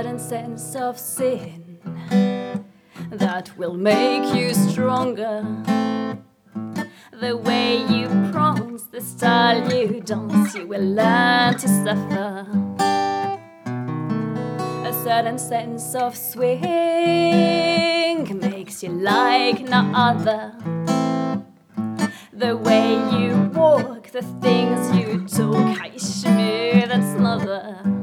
sense of sin that will make you stronger. The way you prance, the style you dance, you will learn to suffer. A certain sense of swing makes you like no other. The way you walk, the things you talk, you smooth and smother.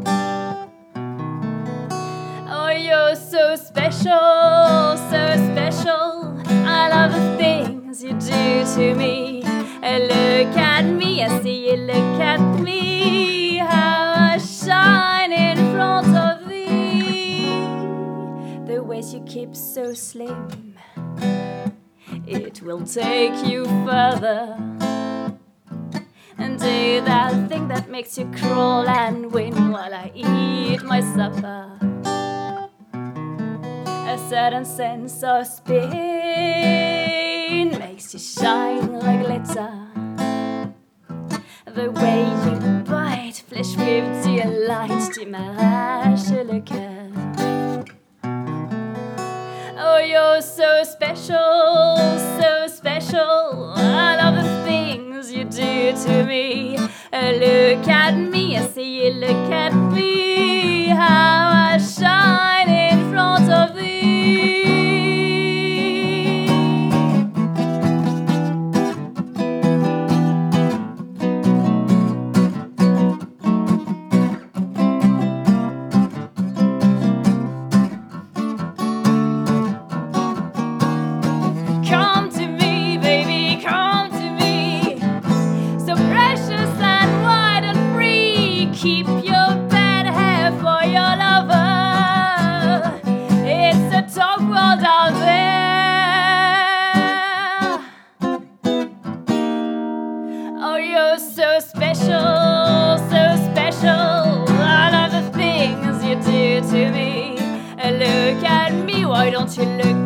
So special, so special. I love the things you do to me. And Look at me, I see you look at me. How I shine in front of thee. The ways you keep so slim, it will take you further. And do that thing that makes you crawl and win while I eat my supper certain sense of spin makes you shine like glitter. The way you bite flesh with t'image le cœur. Oh, you're so special, Keep your bad hair for your lover. It's a tough world out there. Oh, you're so special, so special. I love the things you do to me. Look at me, why don't you look